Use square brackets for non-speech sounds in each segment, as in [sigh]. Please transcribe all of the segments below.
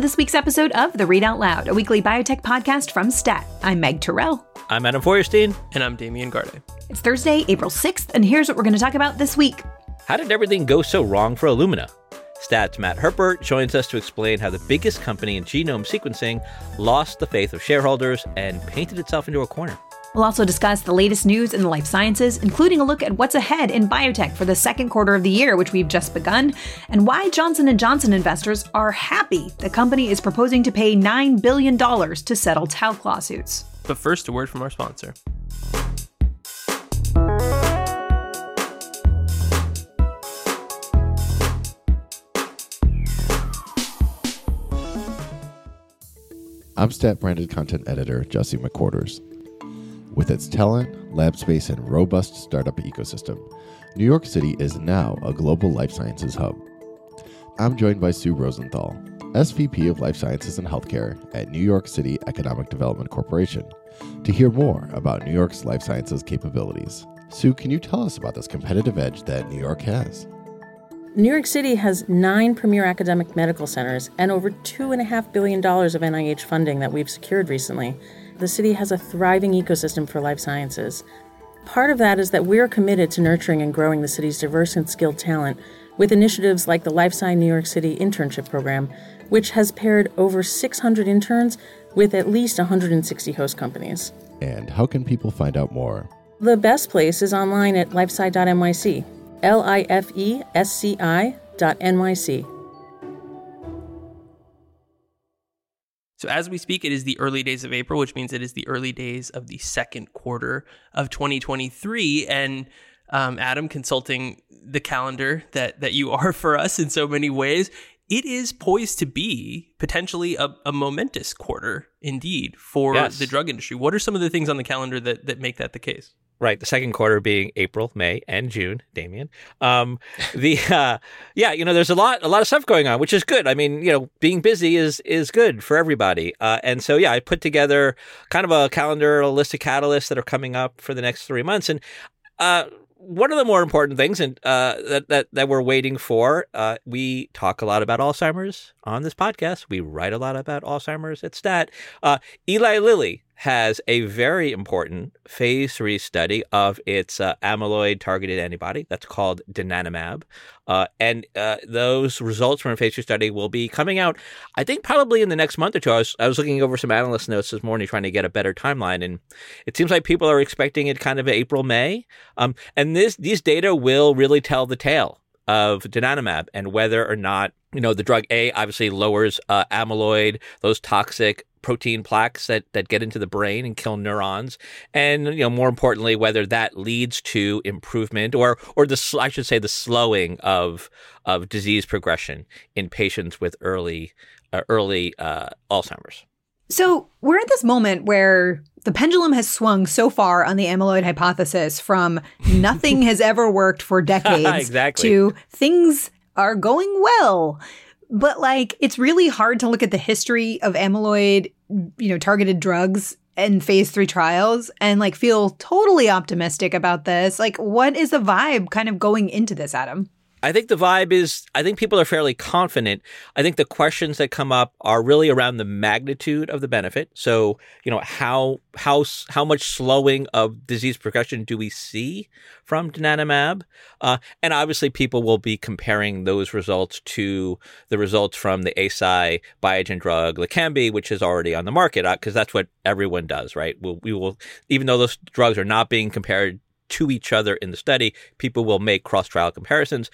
Welcome to this week's episode of The Read Out Loud, a weekly biotech podcast from STAT. I'm Meg Tirrell. I'm Adam Feuerstein. And I'm Damien Garde. It's Thursday, April 6th, and here's what we're going to talk about this week. How did everything go so wrong for Illumina? Stat's Matt Herper joins us to explain how the biggest company in genome sequencing lost the faith of shareholders and painted itself into a corner. We'll also discuss the latest news in the life sciences, including a look at what's ahead in biotech for the second quarter of the year, which we've just begun, and why Johnson & Johnson investors are happy the company is proposing to pay $9 billion to settle talc lawsuits. But first, a word from our sponsor. I'm Stat branded content editor Jesse McQuarters. With its talent, lab space, and robust startup ecosystem, New York City is now a global life sciences hub. I'm joined by Sue Rosenthal, SVP of Life Sciences and Healthcare at New York City Economic Development Corporation, to hear more about New York's life sciences capabilities. Sue, can you tell us about this competitive edge that New York has? New York City has nine premier academic medical centers and over $2.5 billion of NIH funding that we've secured recently. The city has a thriving ecosystem for life sciences. Part of that is that we're committed to nurturing and growing the city's diverse and skilled talent with initiatives like the LifeSci New York City Internship Program, which has paired over 600 interns with at least 160 host companies. And how can people find out more? The best place is online at lifesci.nyc. L I F E S C I dot NYC. So, as we speak, it is the early days of April, which means it is the early days of the second quarter of 2023. And um, Adam, consulting the calendar that, that you [laughs] are for us in so many ways, it is poised to be potentially a, a momentous quarter indeed for Yes. the drug industry. What are some of the things on the calendar that, that make that the case? Right, the second quarter being April, May, and June. Damien, um, the [laughs] uh, yeah, you know, there's a lot, a lot of stuff going on, which is good. I mean, you know, being busy is is good for everybody. Uh, and so, yeah, I put together kind of a calendar, a list of catalysts that are coming up for the next three months, and uh, one of the more important things and uh, that, that that we're waiting for, uh, we talk a lot about Alzheimer's on this podcast. We write a lot about Alzheimer's at Stat. Uh, Eli Lilly has a very important phase three study of its uh, amyloid targeted antibody that's called donanemab. Uh, and uh, those results from a phase two study will be coming out, I think, probably in the next month or two. I was, I was looking over some analyst notes this morning trying to get a better timeline, and it seems like people are expecting it kind of April, May. Um, and this these data will really tell the tale of donanemab and whether or not you know the drug A obviously lowers uh, amyloid, those toxic protein plaques that, that get into the brain and kill neurons, and you know more importantly whether that leads to improvement or or the I should say the slowing of of disease progression in patients with early uh, early uh, Alzheimer's. So, we're at this moment where the pendulum has swung so far on the amyloid hypothesis from [laughs] nothing has ever worked for [laughs] decades Exactly. to things are going well. But like it's really hard to look at the history of amyloid, you know, targeted drugs and phase 3 trials and like feel totally optimistic about this. Like what is the vibe kind of going into this, Adam? I think the vibe is, I think people are fairly confident. I think the questions that come up are really around the magnitude of the benefit. So, you know, how, how, how much slowing of disease progression do we see from donanemab? Uh, and obviously people will be comparing those results to the results from the Eisai Biogen drug, Leqembi, which is already on the market, because that's what everyone does, right? We'll, we will, even though those drugs are not being compared to each other in the study, people will make cross trial comparisons.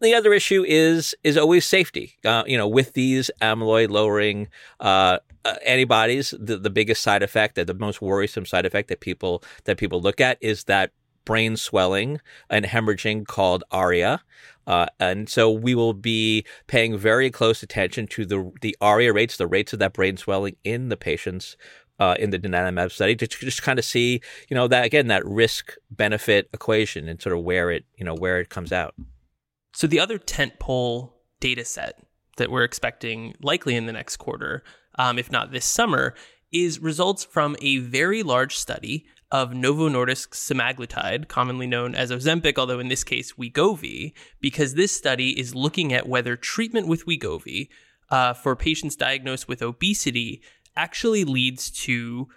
The other issue is is always safety. Uh, you know, with these amyloid lowering uh, uh, antibodies, the, the biggest side effect, that the most worrisome side effect that people that people look at is that brain swelling and hemorrhaging called ARIA. Uh, and so we will be paying very close attention to the the ARIA rates, the rates of that brain swelling in the patients uh, in the donanemab study to just kind of see, you know, that again that risk benefit equation and sort of where it, you know, where it comes out. So the other tentpole data set that we're expecting likely in the next quarter, um, if not this summer, is results from a very large study of Novo Nordisk's semaglutide, commonly known as Ozempic, although in this case Wegovy, because this study is looking at whether treatment with Wegovy uh, for patients diagnosed with obesity actually leads to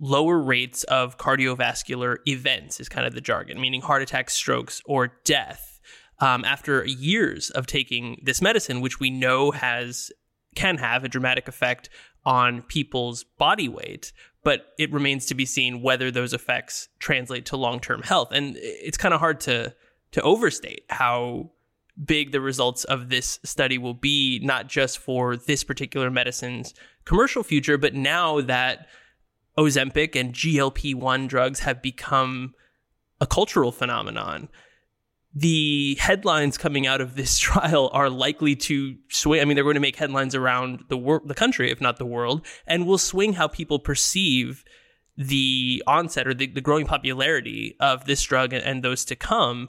lower rates of cardiovascular events, is kind of the jargon, meaning heart attacks, strokes, or death. Um, after years of taking this medicine, which we know has can have a dramatic effect on people's body weight, but it remains to be seen whether those effects translate to long-term health. And it's kind of hard to to overstate how big the results of this study will be, not just for this particular medicine's commercial future, but now that Ozempic and GLP 1 drugs have become a cultural phenomenon. The headlines coming out of this [laughs] trial are likely to swing. I mean, they're going to make headlines around the world, the country, if not the world, and will swing how people perceive the onset or the, the growing popularity of this drug and, and those to come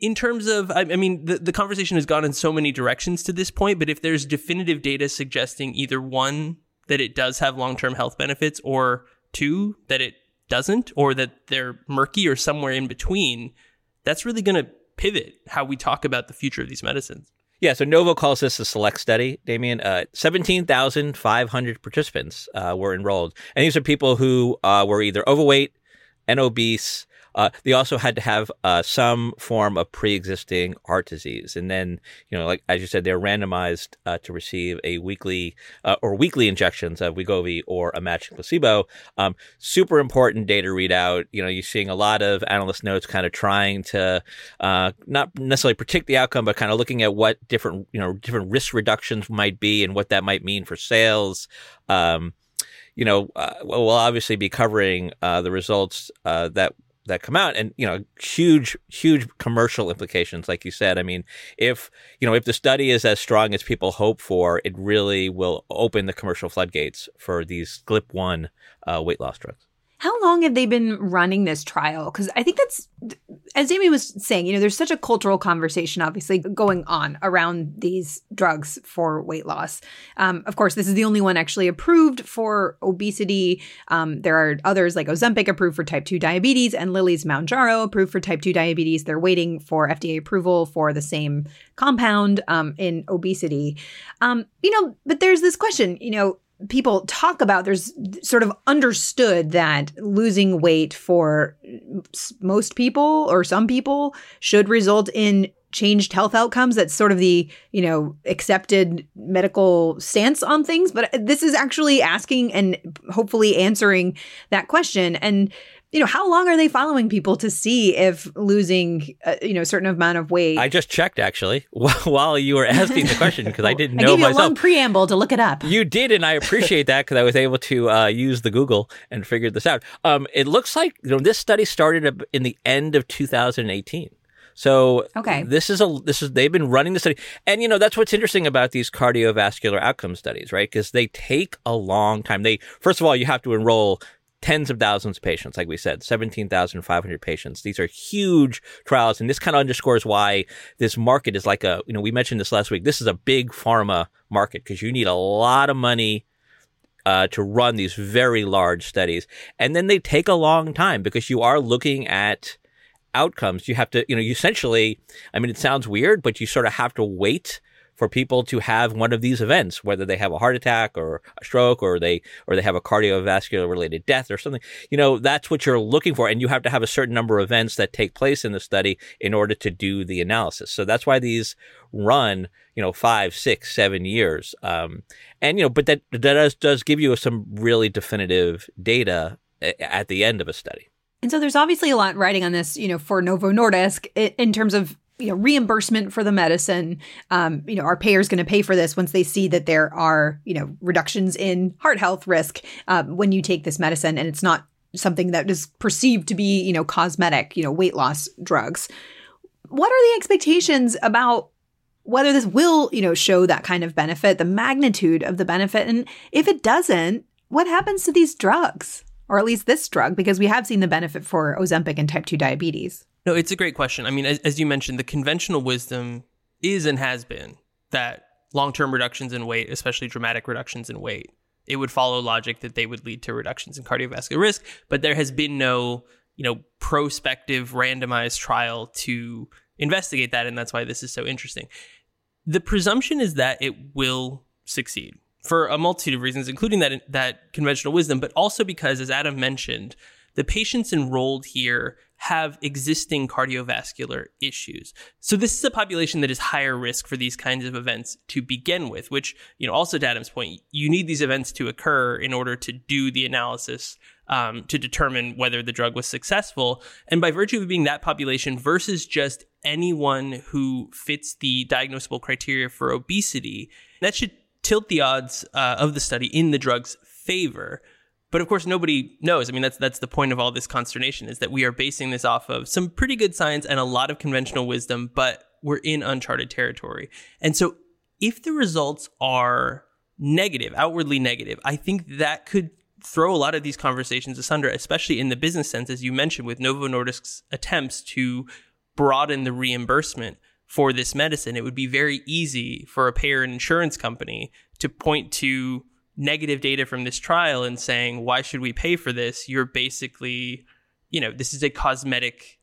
in terms of i, mean the, the conversation has gone in so many directions to this point but if there's definitive data suggesting either one that it does have long-term health benefits or two that it doesn't or that they're murky or somewhere in between that's really going to pivot how we talk about the future of these medicines Yeah, so Novo calls this a select study, Damien. Uh, 17,500 participants uh, were enrolled. And these are people who uh, were either overweight and obese. Uh, they also had to have uh, some form of pre-existing heart disease, and then you know, like as you said, they're randomized uh, to receive a weekly uh, or weekly injections of Wegovy or a matching placebo. Um, super important data readout. You know, you're seeing a lot of analyst notes kind of trying to uh, not necessarily predict the outcome, but kind of looking at what different you know different risk reductions might be and what that might mean for sales. Um, you know, uh, we'll obviously be covering uh, the results uh, that that come out, and you know, huge, huge commercial implications. Like you said, I mean, if you know, if the study is as strong as people hope for, it really will open the commercial floodgates for these GLP one uh, weight loss drugs. How long have they been running this trial? Because I think that's, as Amy was saying, you know, there's such a cultural conversation obviously going on around these drugs for weight loss. Um, of course, this is the only one actually approved for obesity. Um, there are others like Ozempic approved for type 2 diabetes and Lilly's Mounjaro approved for type 2 diabetes. They're waiting for FDA approval for the same compound um, in obesity. Um, you know, but there's this question, you know, people talk about there's sort of understood that losing weight for most people or some people should result in changed health outcomes. That's sort of the you know accepted medical stance on things. But this is actually asking and hopefully answering that question. And you know how long are they following people to see if losing uh, you know a certain amount of weight I just checked actually [laughs] while you were asking the question because I [laughs] didn't I know gave you myself. a long preamble to look it up You did, and I appreciate that because I was able to uh, use the Google and figure this out. Um, it looks like you know this study started in the end of 2018. So Okay. this is a this is they've been running the study, and you know that's what's interesting about these cardiovascular outcome studies, right? Because they take a long time. They first of all you have to enroll tens of thousands of patients, like we said, 17,500 patients. These are huge trials. And this kind of underscores why this market is like a, you know, we mentioned this last week. This is a big pharma market because you need a lot of money uh, to run these very large studies. And then they take a long time because you are looking at outcomes. You have to, you know, you essentially, I mean, it sounds weird, but you sort of have to wait for people to have one of these events, whether they have a heart attack or a stroke or they or they have a cardiovascular related death or something. You know, that's what you're looking for, and you have to have a certain number of events that take place in the study in order to do the analysis. So that's why these run, you know, five, six, seven years. Um, and you know, but that that does, does give you some really definitive data at the end of a study. And so there's obviously a lot riding on this, you know, for Novo Nordisk in terms of you know reimbursement for the medicine. Um, you know, are payers going to pay for this once they see that there are you know reductions in heart health risk um, when you take this medicine, and it's not something that is perceived to be you know cosmetic, you know, weight loss drugs. What are the expectations about whether this will, you know, show that kind of benefit, the magnitude of the benefit, and if it doesn't, what happens to these drugs? Or at least this drug, because we have seen the benefit for Ozempic and type 2 diabetes. No, it's a great question. I mean, as, as you mentioned, the conventional wisdom is and has been that long term reductions in weight, especially dramatic reductions in weight, it would follow logic that they would lead to reductions in cardiovascular risk. But there has been no, you know, prospective randomized trial to investigate that. And that's why this is so interesting. The presumption is that it will succeed for a multitude of reasons, including that that conventional wisdom, but also because, as Adam mentioned, the patients enrolled here have existing cardiovascular issues. So this is a population that is higher risk for these kinds of events to begin with, which, you know, also to Adam's point, you need these events to occur in order to do the analysis um, to determine whether the drug was successful. And by virtue of being that population versus just anyone who fits the diagnosable criteria for obesity, that should tilt the odds uh, of the study in the drug's favor. But of course, nobody knows. I mean, that's that's the point of all this consternation is that we are basing this off of some pretty good science and a lot of conventional wisdom, but we're in uncharted territory. And so, if the results are negative, outwardly negative, I think that could throw a lot of these conversations asunder, especially in the business sense, as you mentioned, with Novo Nordisk's attempts to broaden the reimbursement for this medicine. It would be very easy for a payer and insurance company to point to negative data from this trial and saying, why should we pay for this? You're basically, you know, this is a cosmetic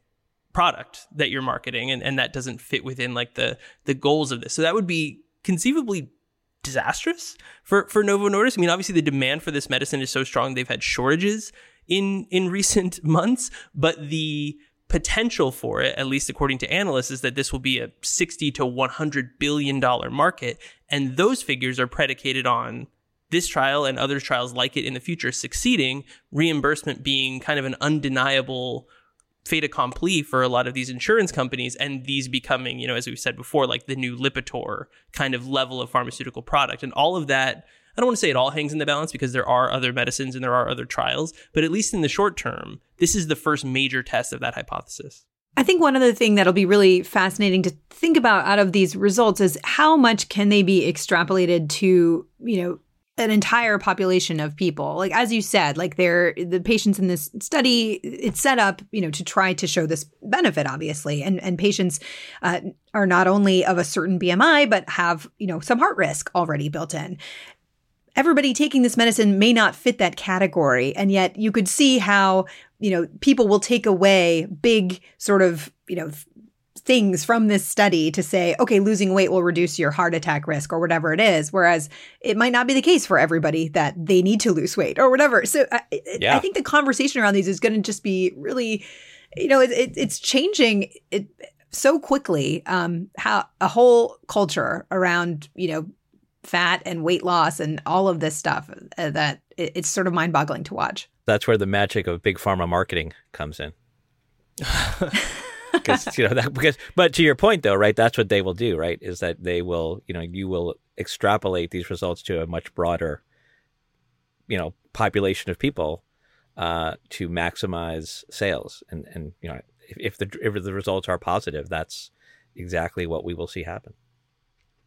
product that you're marketing and, and that doesn't fit within like the the goals of this. So that would be conceivably disastrous for, for Novo Nordisk. I mean, obviously the demand for this medicine is so strong they've had shortages in in [laughs] recent months, but the potential for it, at least according to analysts, is that this will be a 60 to 100 billion dollar market. And those figures are predicated on this trial and other trials like it in the future succeeding, reimbursement being kind of an undeniable fait accompli for a lot of these insurance companies and these becoming, you know, as we've said before, like the new Lipitor kind of level of pharmaceutical product. And all of that, I don't want to say it all hangs in the balance because there are other medicines and there are other trials, but at least in the short term, this is the first major test of that hypothesis. I think one other thing that'll be really fascinating to think about out of these results is how much can they be extrapolated to, you know, an entire population of people. Like as you said, like they're the patients in this study, it's set up, you know, to try to show this benefit, obviously. And and patients uh, are not only of a certain BMI, but have you know some heart risk already built in. Everybody taking this medicine may not fit that category, and yet you could see how you know people will take away big sort of you know things from this study to say, okay, losing weight will reduce your heart attack risk or whatever it is. Whereas it might not be the case for everybody that they need to lose weight or whatever. So I, yeah. I think the conversation around these is going to just be really, you know, it, it, it's changing it so quickly. Um, how a whole culture around, you know, fat and weight loss and all of this stuff uh, that it, it's sort of mind boggling to watch. That's where the magic of big pharma marketing comes in. [laughs] [laughs] because you know that because but to your point though right that's what they will do right is that they will you know you will extrapolate these results to a much broader you know population of people uh, to maximize sales. And and you know if, if the if the results are positive that's exactly what we will see happen.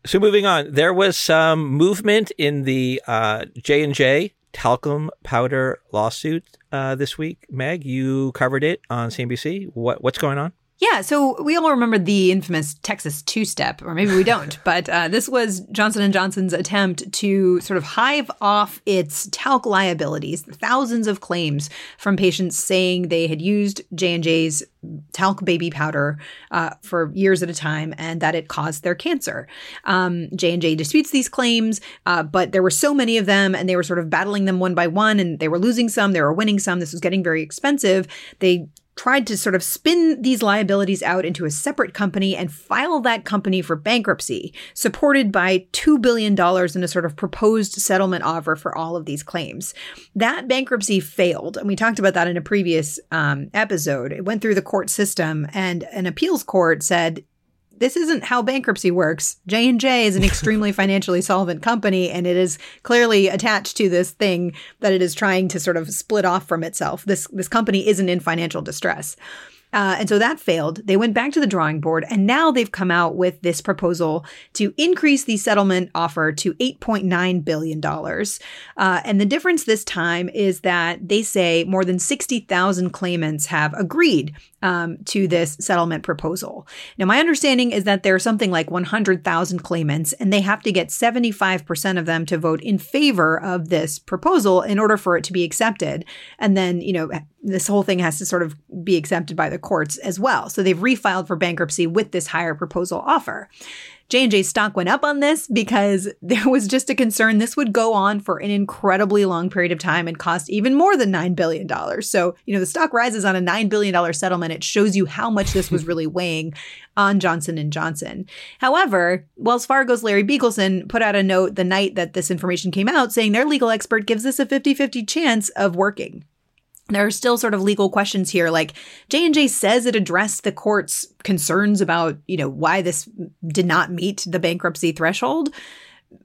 So moving on there was some movement in the uh, j&j talcum powder lawsuit uh, this week. Meg you covered it on cnbc what, what's going on yeah, so we all remember the infamous Texas two-step, or maybe we [laughs] don't. but uh, this was Johnson and Johnson's attempt to sort of hive off its talc liabilities, thousands of claims from patients saying they had used J and J's talc baby powder uh, for years at a time, and that it caused their cancer. Um, J and J disputes these claims, uh, but there were so many of them, and they were sort of battling them one by one, and they were losing some, they were winning some. This was getting very expensive. They tried to sort of spin these liabilities out into a separate company and file that company for bankruptcy, supported by $2 billion in a sort of proposed settlement offer for all of these claims. That bankruptcy failed, and we talked about that in a previous um, episode. It went through the court system, and an appeals court said this isn't how bankruptcy works. J&J is an extremely [laughs] financially solvent company and it is clearly attached to this thing that it is trying to sort of split off from itself. This this company isn't in financial distress. Uh, and so that failed. They went back to the drawing board, and now they've come out with this proposal to increase the settlement offer to $8.9 billion. Uh, and the difference this time is that they say more than 60,000 claimants have agreed um, to this settlement proposal. Now, my understanding is that there are something like 100,000 claimants, and they have to get 75% of them to vote in favor of this proposal in order for it to be accepted. And then, you know, this whole thing has to sort of be accepted by the courts as well. So they've refiled for bankruptcy with this higher proposal offer. J&J stock went up on this because [laughs] there was just a concern this would go on for an incredibly long period of time and cost even more than $9 billion. So, you know, the stock rises on a $9 billion settlement. It shows you how much this was [laughs] really weighing on Johnson & Johnson. However, Wells Fargo's Larry Biegelsen put out a note the night that this information came out saying their legal expert gives this a 50-50 chance of working there are still sort of legal questions here like j&j says it addressed the court's concerns about you know why this did not meet the bankruptcy threshold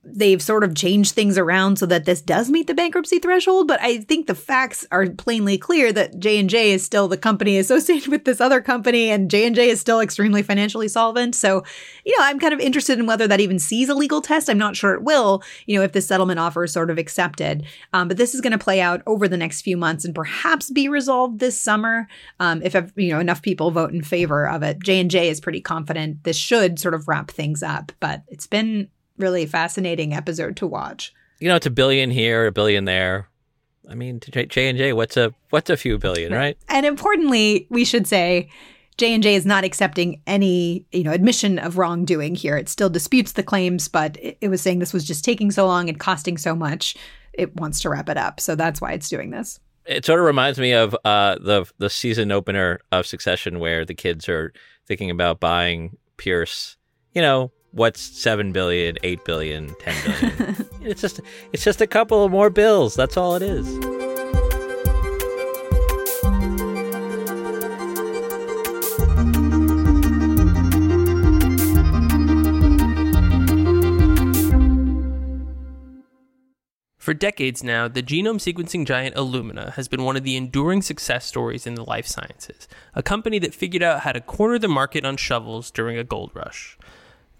they've sort of changed things around so that this does meet the bankruptcy threshold but i think the facts are plainly clear that j&j is still the company associated with this other company and j&j is still extremely financially solvent. So you know i'm kind of interested in whether that even sees a legal test. I'm not sure it will you know if the settlement offer is sort of accepted. Um, but this is going to play out over the next few months and perhaps be resolved this summer um, if you know enough people vote in favor of it. J&j is pretty confident this should sort of wrap things up but it's been really fascinating episode to watch. You know, it's a billion here, a billion there. I mean, J and J, what's a what's a few billion, right? And importantly, we should say J and J is not accepting any, you know, admission of wrongdoing here. It still disputes the claims, but it, it was saying this was just taking so long and costing so much. It wants to wrap it up, so that's why it's doing this. It sort of reminds me of uh, the the season opener of Succession, where the kids are thinking about buying Pierce. You know, what's 7 billion 8 billion 10 billion? [laughs] It's just it's just a couple of more bills. That's all it is. For decades now, the genome sequencing giant Illumina has been one of the enduring success stories in the life sciences, a company that figured out how to corner the market on shovels during a gold rush.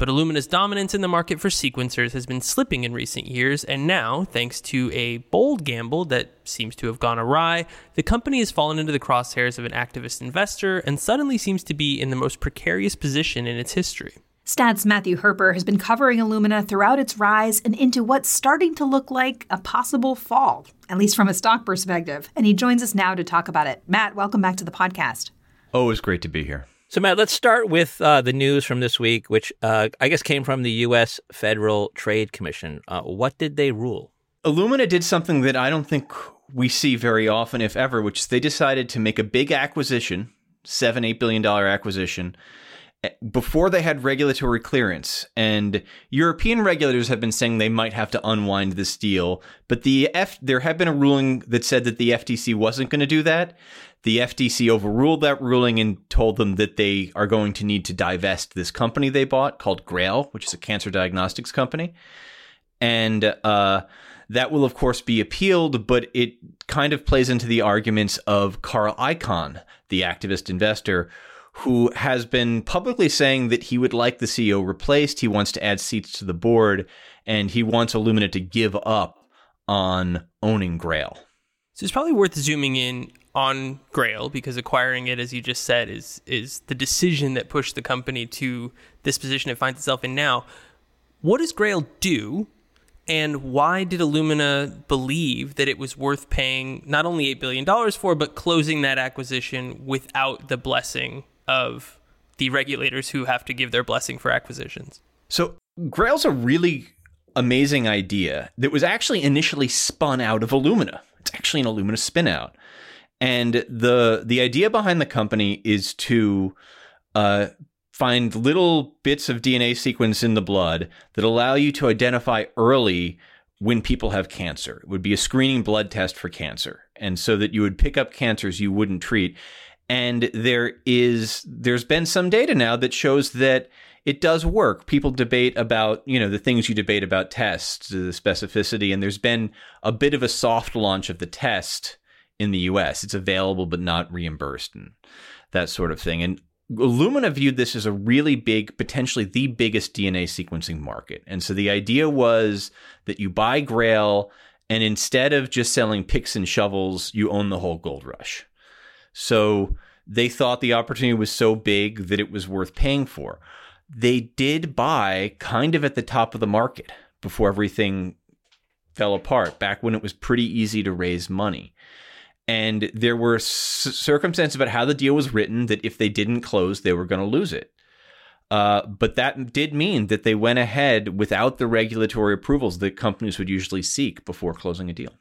But Illumina's dominance in the market for sequencers has been slipping in recent years, and now, thanks to a bold gamble that seems to have gone awry, the company has fallen into the crosshairs of an activist investor and suddenly seems to be in the most precarious position in its history. Stats Matthew Herper has been covering Illumina throughout its rise and into what's starting to look like a possible fall, at least from a stock perspective. And he joins us now to talk about it. Matt, welcome back to the podcast. Oh, it's great to be here. So, Matt, let's start with uh, the news from this week, which uh, I guess came from the U.S. Federal Trade Commission. Uh, what did they rule? Illumina did something that I don't think we see very often, if ever, which is they decided to make a big acquisition, seven, eight billion dollar acquisition, eh, before they had regulatory clearance. And European regulators have been saying they might have to unwind this deal, but the F there had been a ruling that said that the FTC wasn't going to do that. The FTC overruled that ruling and told them that they are going to need to divest this company they bought called Grail, which is a cancer diagnostics company. And uh, that will, of course, be appealed, but it kind of plays into the arguments of Carl Icahn, the activist investor, who has been publicly saying that he would like the CEO replaced. He wants to add seats to the board, and he wants Illumina to give up on owning Grail. So it's probably worth zooming in on Grail because acquiring it, as you just said, is is the decision that pushed the company to this position it finds itself in now. What does Grail do, and why did Illumina believe that it was worth paying not only eight billion dollars for, but closing that acquisition without the blessing of the regulators who have to give their blessing for acquisitions? So Grail's a really amazing idea that was actually initially spun out of Illumina. It's actually an Illumina spinout. And the the idea behind the company is to uh, find little bits of DNA sequence in the blood that allow you to identify early when people have cancer. It would be a screening blood test for cancer, and so that you would pick up cancers you wouldn't treat. And there is there's been some data now that shows that it does work. People debate about, you know, the things you debate about tests, the specificity, and there's been a bit of a soft launch of the test in the US. It's available but not reimbursed and that sort of thing. And Illumina viewed this as a really big, potentially the biggest DNA sequencing market. And so the idea was that you buy Grail and instead of just selling picks and shovels, you own the whole gold rush. So they thought the opportunity was so big that it was worth paying for. They did buy kind of at the top of the market before everything fell apart, back when it was pretty easy to raise money and there were c- circumstances about how the deal was written that if they didn't close, they were going to lose it. Uh, but that did mean that they went ahead without the regulatory approvals that companies would usually seek before closing a deal.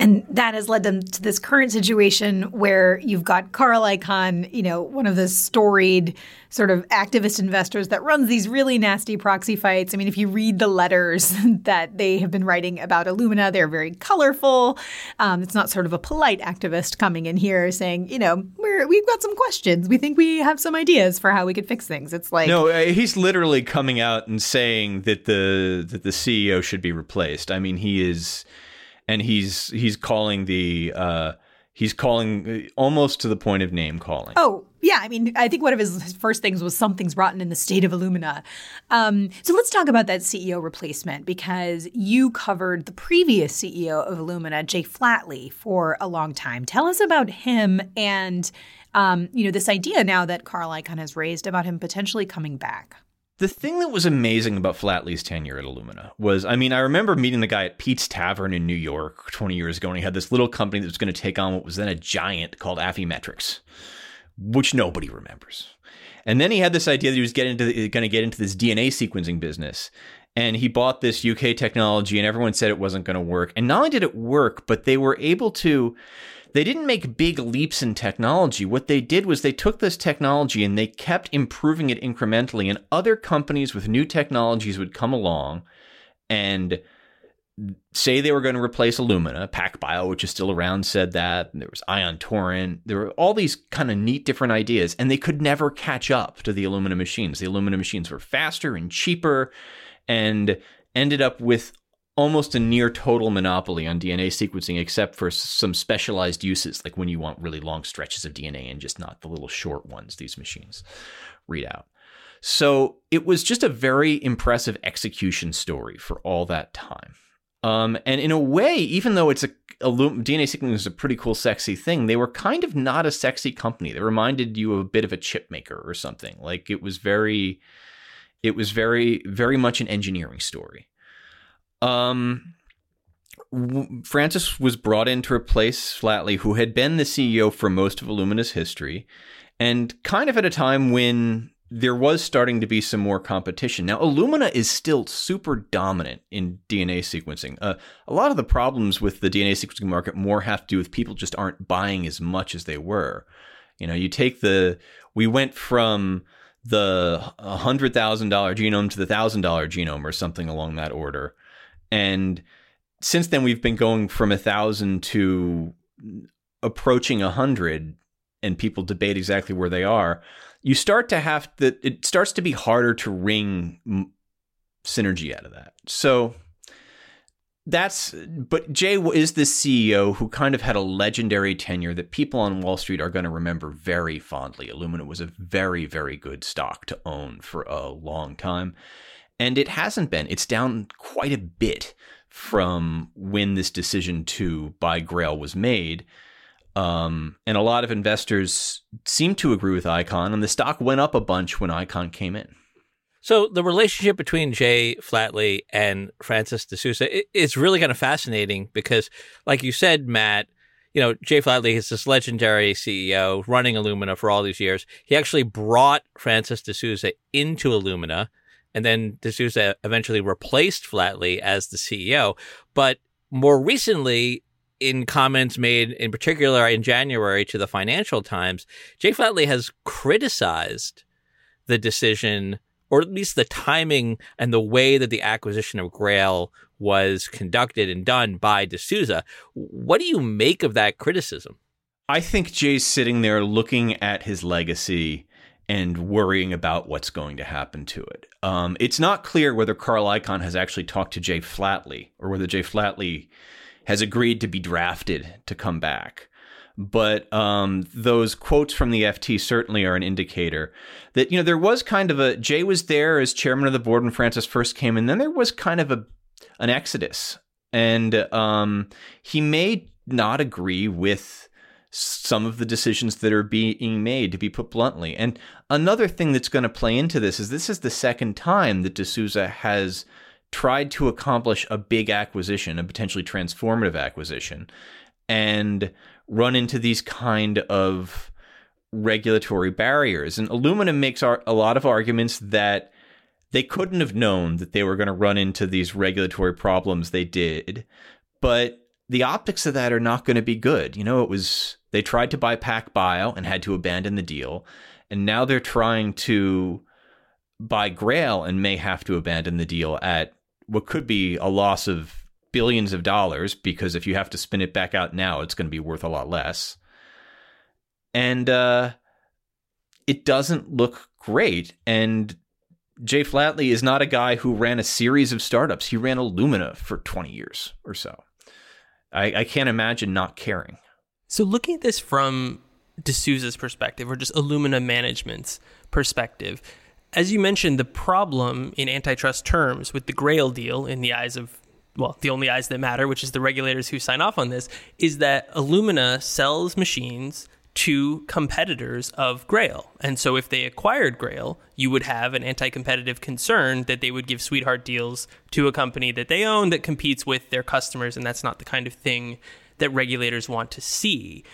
And that has led them to this current situation where you've got Carl Icahn, you know, one of the storied sort of activist investors that runs these really nasty proxy fights. I mean, if you read the letters [laughs] that they have been writing about Illumina, they're very colorful. Um, it's not sort of a polite activist coming in here saying, you know, we're, we've got some questions. We think we have some ideas for how we could fix things. It's like no, uh, he's literally coming out and saying that the that the CEO should be replaced. I mean, he is and he's he's calling the uh, he's calling uh, almost to the point of name calling. Oh, yeah. I mean, I think one of his, his first things was something's rotten in the state of Illumina. Um, so let's talk about that CEO replacement because you covered the previous CEO of Illumina, Jay Flatley, for a long time. Tell us about him and, um, you know, this idea now that Carl Icahn has raised about him potentially coming back. The thing that was amazing about Flatley's tenure at Illumina was, I mean, I remember meeting the guy at Pete's Tavern in New York 20 years ago, and he had this little company that was going to take on what was then a giant called Affymetrix, which nobody remembers. And then he had this idea that he was going to get into this DNA sequencing business. And he bought this UK technology, and everyone said it wasn't going to work. And not only did it work, but they were able to they didn't make big leaps in technology. What they did was they took this technology and they kept improving it incrementally, and other companies with new technologies would come along and say they were going to replace Illumina. PacBio, which is still around, said that. There was Ion Torrent. There were all these kind of neat different ideas, and they could never catch up to the Illumina machines. The Illumina machines were faster and cheaper and ended up with almost a near total monopoly on DNA sequencing, except for some specialized uses, like when you want really long stretches of DNA and just not the little short ones these machines read out. So it was just a very impressive execution story for all that time. Um, and in a way, even though it's a, DNA sequencing is a pretty cool, sexy thing, they were kind of not a sexy company. They reminded you of a bit of a chip maker or something. Like it was very, it was very, very much an engineering story. Um, Francis was brought in to replace Flatley, who had been the CEO for most of Illumina's history, and kind of at a time when there was starting to be some more competition. Now, Illumina is still super dominant in DNA sequencing. Uh, a lot of the problems with the DNA sequencing market more have to do with people just aren't buying as much as they were. You know, you take the, we went from the $100,000 genome to the $1,000 genome or something along that order. And since then, we've been going from a thousand to approaching a hundred, and people debate exactly where they are. You start to have that. It starts to be harder to wring synergy out of that. So that's but Jay is the CEO who kind of had a legendary tenure that people on Wall Street are going to remember very fondly. Illumina was a very very good stock to own for a long time. And it hasn't been. It's down quite a bit from when this decision to buy Grail was made. Um, and a lot of investors seem to agree with Icahn, and the stock went up a bunch when Icahn came in. So the relationship between Jay Flatley and Francis deSouza is really kind of fascinating because, like you said, Matt, you know, Jay Flatley is this legendary CEO running Illumina for all these years. He actually brought Francis deSouza into Illumina and then deSouza eventually replaced Flatley as the CEO. But more recently, in comments made in particular in January to the Financial Times, Jay Flatley has criticized the decision, or at least the timing and the way that the acquisition of Grail was conducted and done by deSouza. What do you make of that criticism? I think Jay's sitting there looking at his legacy and worrying about what's going to happen to it. Um, it's not clear whether Carl Icahn has actually talked to Jay Flatley or whether Jay Flatley has agreed to be drafted to come back. But um, those quotes from the FT certainly are an indicator that you know there was kind of a Jay was there as chairman of the board when Francis first came, and then there was kind of a an exodus, and um, he may not agree with some of the decisions that are being made, to be put bluntly. And another thing that's going to play into this is this is the second time that deSouza has tried to accomplish a big acquisition, a potentially transformative acquisition, and run into these kind of regulatory barriers. And Illumina makes ar- a lot of arguments that they couldn't have known that they were going to run into these regulatory problems they did, but the optics of that are not going to be good. You know, it was they tried to buy PacBio and had to abandon the deal, and now they're trying to buy Grail and may have to abandon the deal at what could be a loss of billions of dollars because if you have to spin it back out now, it's going to be worth a lot less. And uh, it doesn't look great. And Jay Flatley is not a guy who ran a series of startups. He ran Illumina for 20 years or so. I, I can't imagine not caring. So, looking at this from deSouza's perspective, or just Illumina management's perspective, as you mentioned, the problem in antitrust terms with the Grail deal, in the eyes of well, the only eyes that matter, which is the regulators who sign off on this, is that Illumina sells machines to competitors of Grail. And so if they acquired Grail, you would have an anti competitive concern that they would give sweetheart deals to a company that they own that competes with their customers. And that's not the kind of thing that regulators want to see.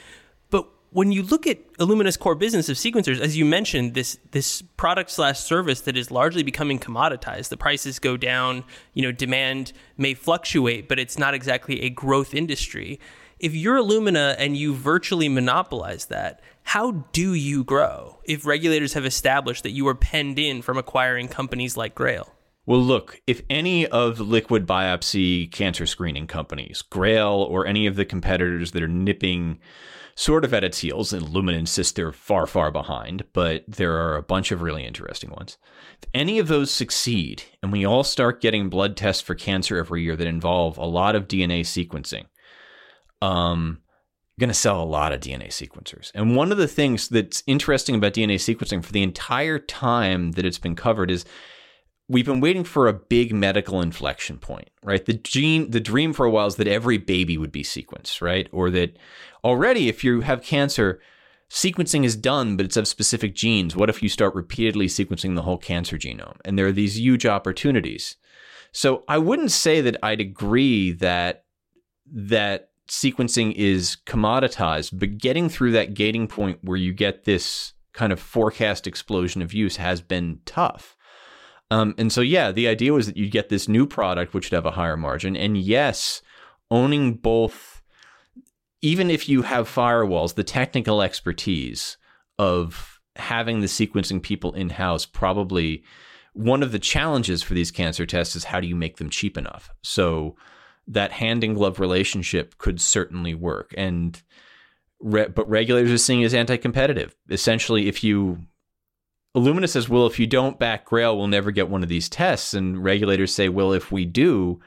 When you look at Illumina's core business of sequencers, as you mentioned, this this product slash service that is largely becoming commoditized. The prices go down, you know, demand may fluctuate, but it's not exactly a growth industry if you're Illumina and you virtually monopolize that, how do you grow if regulators have established that you are penned in from acquiring companies like Grail? Well, look, if any of the liquid biopsy cancer screening companies, Grail or any of the competitors that are nipping sort of at its heels, and Illumina insists they're far, far behind, but there are a bunch of really interesting ones. If any of those succeed, and we all start getting blood tests for cancer every year that involve a lot of DNA sequencing, um, going to sell a lot of DNA sequencers. And one of the things that's interesting about DNA sequencing for the entire time that it's been covered is we've been waiting for a big medical inflection point, right? The gene, the dream for a while is that every baby would be sequenced, right? Or that already, if you have cancer, sequencing is done, but it's of specific genes. What if you start repeatedly sequencing the whole cancer genome? And there are these huge opportunities. So I wouldn't say that I'd agree that that sequencing is commoditized, but getting through that gating point where you get this kind of forecast explosion of use has been tough. Um, and so, yeah, the idea was that you'd get this new product which would have a higher margin. And yes, owning both, even if you have firewalls, the technical expertise of having the sequencing people in house probably one of the challenges for these cancer tests is how do you make them cheap enough? So, that hand in glove relationship could certainly work. And re- but regulators are seeing it as anti-competitive. Essentially, if you Illumina says, well, if you don't back Grail, we'll never get one of these tests. And regulators say, well, if we do,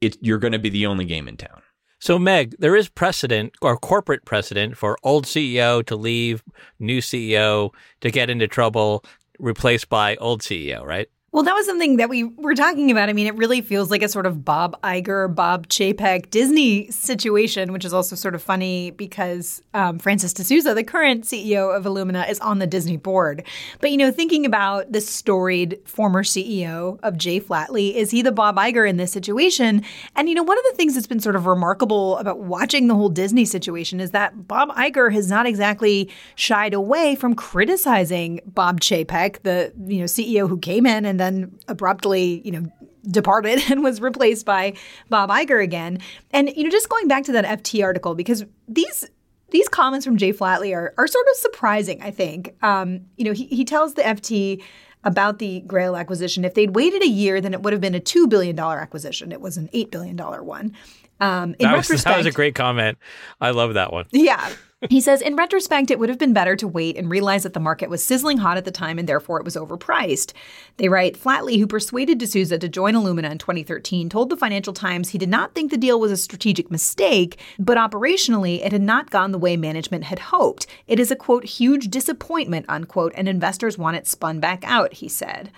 it, you're going to be the only game in town. So, Meg, there is precedent or corporate precedent for old CEO to leave, new CEO to get into trouble, replaced by old CEO, right? Well, that was something that we were talking about. I mean, it really feels like a sort of Bob Iger, Bob Chapek Disney situation, which is also sort of funny because um, Francis deSouza, the current CEO of Illumina, is on the Disney board. But, you know, thinking about the storied former CEO of Jay Flatley, is he the Bob Iger in this situation? And, you know, one of the things that's been sort of remarkable about watching the whole Disney situation is that Bob Iger has not exactly shied away from criticizing Bob Chapek, the, you know, CEO who came in and then abruptly, you know, departed [laughs] and was replaced by Bob Iger again. And you know, just going back to that FT article because these these comments from Jay Flatley are are sort of surprising. I think. Um, you know, he he tells the FT about the Grail acquisition. If they'd waited a year, then it would have been a two billion dollar acquisition. It was an eight billion dollar one. Um, in that, was, [laughs] that was a great comment. I love that one. Yeah. He says, in retrospect, it would have been better to wait and realize that the market was sizzling hot at the time and therefore it was overpriced. They write, Flatley, who persuaded deSouza to join Illumina in 2013, told the Financial Times he did not think the deal was a strategic mistake, but operationally it had not gone the way management had hoped. It is a, quote, huge disappointment, unquote, and investors want it spun back out, he said.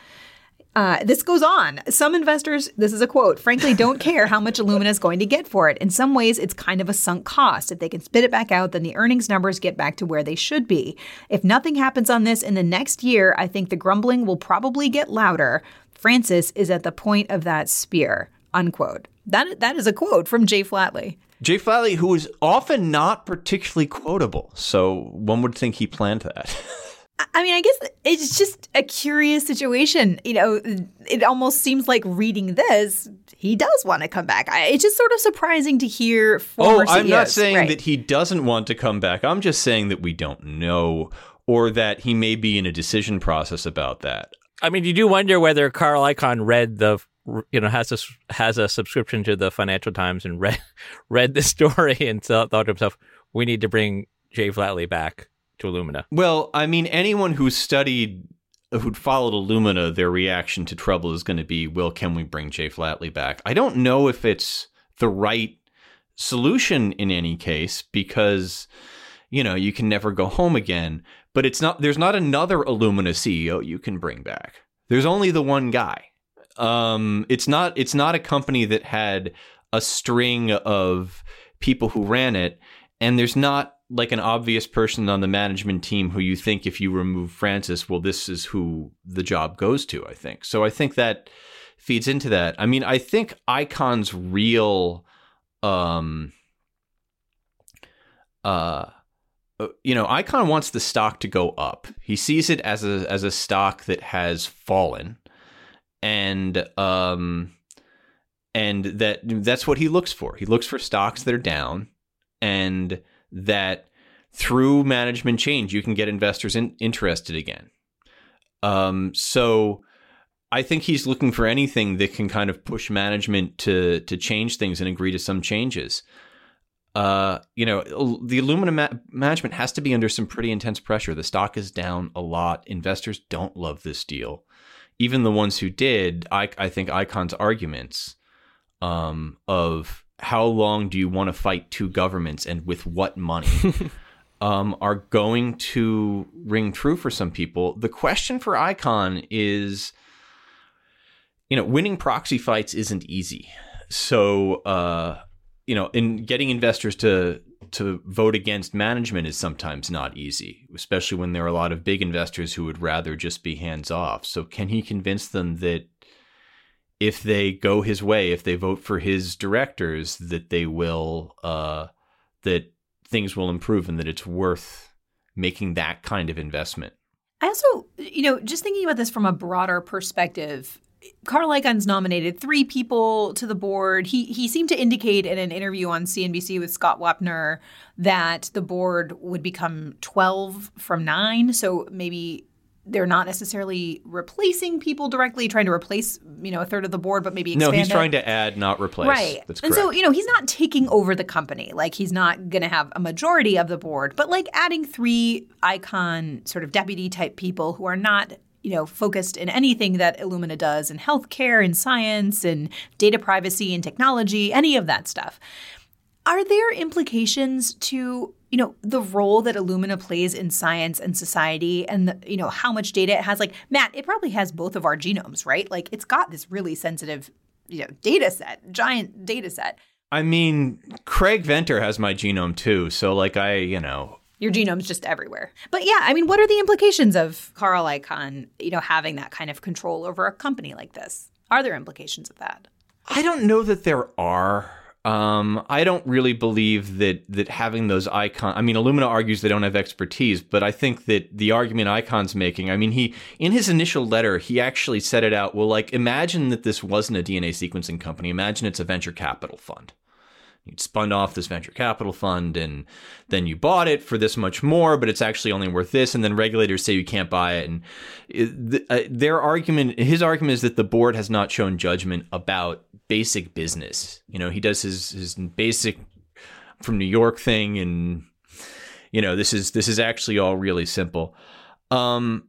Uh, this goes on. Some investors, this is a quote, frankly don't care how much Illumina is going to get for it. In some ways, it's kind of a sunk cost. If they can spit it back out, then the earnings numbers get back to where they should be. If nothing happens on this in the next year, I think the grumbling will probably get louder. Francis is at the point of that spear. unquote. That that is a quote from Jay Flatley. Jay Flatley, who is often not particularly quotable, so one would think he planned that. [laughs] I mean, I guess it's just a curious situation. You know, it almost seems like reading this, he does want to come back. I, it's just sort of surprising to hear. oh, Former I'm not saying right. that he doesn't want to come back. I'm just saying that we don't know, or that he may be in a decision process about that. I mean, you do wonder whether Carl Icahn read the, you know, has a has a subscription to the Financial Times and [laughs] read read the story and thought, thought to himself, "We need to bring Jay Flatley back to Illumina." Well, I mean, anyone who's studied, who'd followed Illumina, their reaction to trouble is going to be, well, can we bring Jay Flatley back? I don't know if it's the right solution in any case because, you know, you can never go home again. But it's not. There's not another Illumina CEO you can bring back. There's only the one guy. Um, it's not. It's not a company that had a string of people who ran it, and there's not like an obvious person on the management team who you think if you remove Francis, well, this is who the job goes to. I think so. I think that feeds into that. I mean, I think Icahn's real, um, uh, you know, Icon wants the stock to go up. He sees it as a as a stock that has fallen, and um, and that that's what he looks for. He looks for stocks that are down, and that through management change you can get investors in, interested again. Um, so I think he's looking for anything that can kind of push management to to change things and agree to some changes. Uh, you know, the Illumina ma- management has to be under some pretty intense pressure. The stock is down a lot. Investors don't love this deal. Even the ones who did, I, I think Icahn's arguments um, of how long do you want to fight two governments and with what money [laughs] um, are going to ring true for some people. The question for Icahn is, you know, winning proxy fights isn't easy. So, uh, you know, in getting investors to to vote against management is sometimes not easy, especially when there are a lot of big investors who would rather just be hands off. So, can he convince them that if they go his way, if they vote for his directors, that they will uh, that things will improve and that it's worth making that kind of investment? I also, you know, just thinking about this from a broader perspective, Carl Icahn's nominated three people to the board. He he seemed to indicate in an interview on CNBC with Scott Wapner that the board would become 12 from 9, so maybe they're not necessarily replacing people directly, trying to replace, you know, a third of the board, but maybe No, he's it. trying to add, not replace. Right. That's and correct. so, you know, he's not taking over the company. Like, he's not going to have a majority of the board, but like adding three Icahn sort of deputy type people who are not, you know, focused in anything that Illumina does in healthcare in science and data privacy and technology, any of that stuff. Are there implications to you know the role that Illumina plays in science and society, and the, you know how much data it has? Like Matt, it probably has both of our genomes, right? Like it's got this really sensitive, you know, data set, giant data set. I mean, Craig Venter has my genome too, so like I, you know, Your genome's just everywhere. But yeah, I mean, what are the implications of Carl Icahn, you know, having that kind of control over a company like this? Are there implications of that? I don't know that there are. Um, I don't really believe that that having those Icahn. I mean, Illumina argues they don't have expertise, but I think that the argument Icahn's making. I mean, he in his initial letter, he actually set it out. Well, like imagine that this wasn't a DNA sequencing company. Imagine it's a venture capital fund. You'd spun off this venture capital fund, and then you bought it for this much more, but it's actually only worth this. And then regulators say you can't buy it. And uh, their argument, his argument, is that the board has not shown judgment about basic business. You know, he does his his basic from New York thing, and you know this is this is actually all really simple. Um,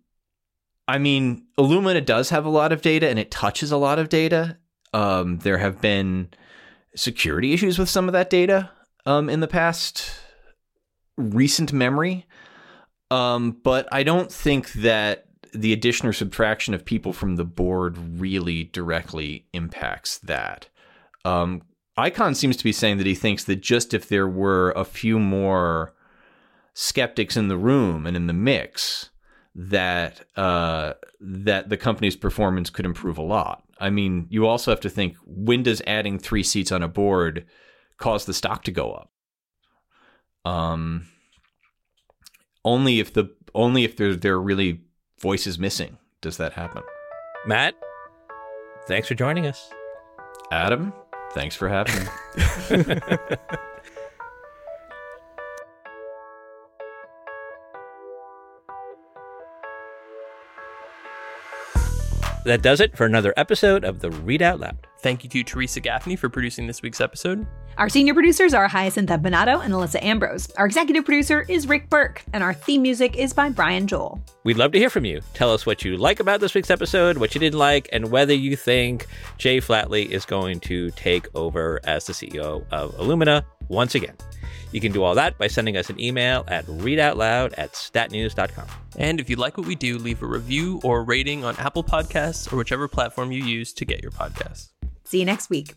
I mean, Illumina does have a lot of data, and it touches a lot of data. Um, there have been security issues with some of that data um, in the past recent memory. Um, but I don't think that the addition or subtraction of people from the board really directly impacts that. Um, Icahn seems to be saying that he thinks that just if there were a few more skeptics in the room and in the mix, that uh, that the company's performance could improve a lot. I mean, you also have to think when does adding three seats on a board cause the stock to go up? Um, only if the only if there there are really voices missing does that happen. Matt, thanks for joining us. Adam, thanks for having me. [laughs] That does it for another episode of the Read Out Loud. Thank you to Teresa Gaffney for producing this week's episode. Our senior producers are Hyacinth Empinado and Alyssa Ambrose. Our executive producer is Rick Burke, and our theme music is by Brian Joel. We'd love to hear from you. Tell us what you like about this week's episode, what you didn't like, and whether you think Jay Flatley is going to take over as the CEO of Illumina once again. You can do all that by sending us an email at readoutloud at statnews.com. And if you like what we do, leave a review or a rating on Apple Podcasts or whichever platform you use to get your podcasts. See you next week.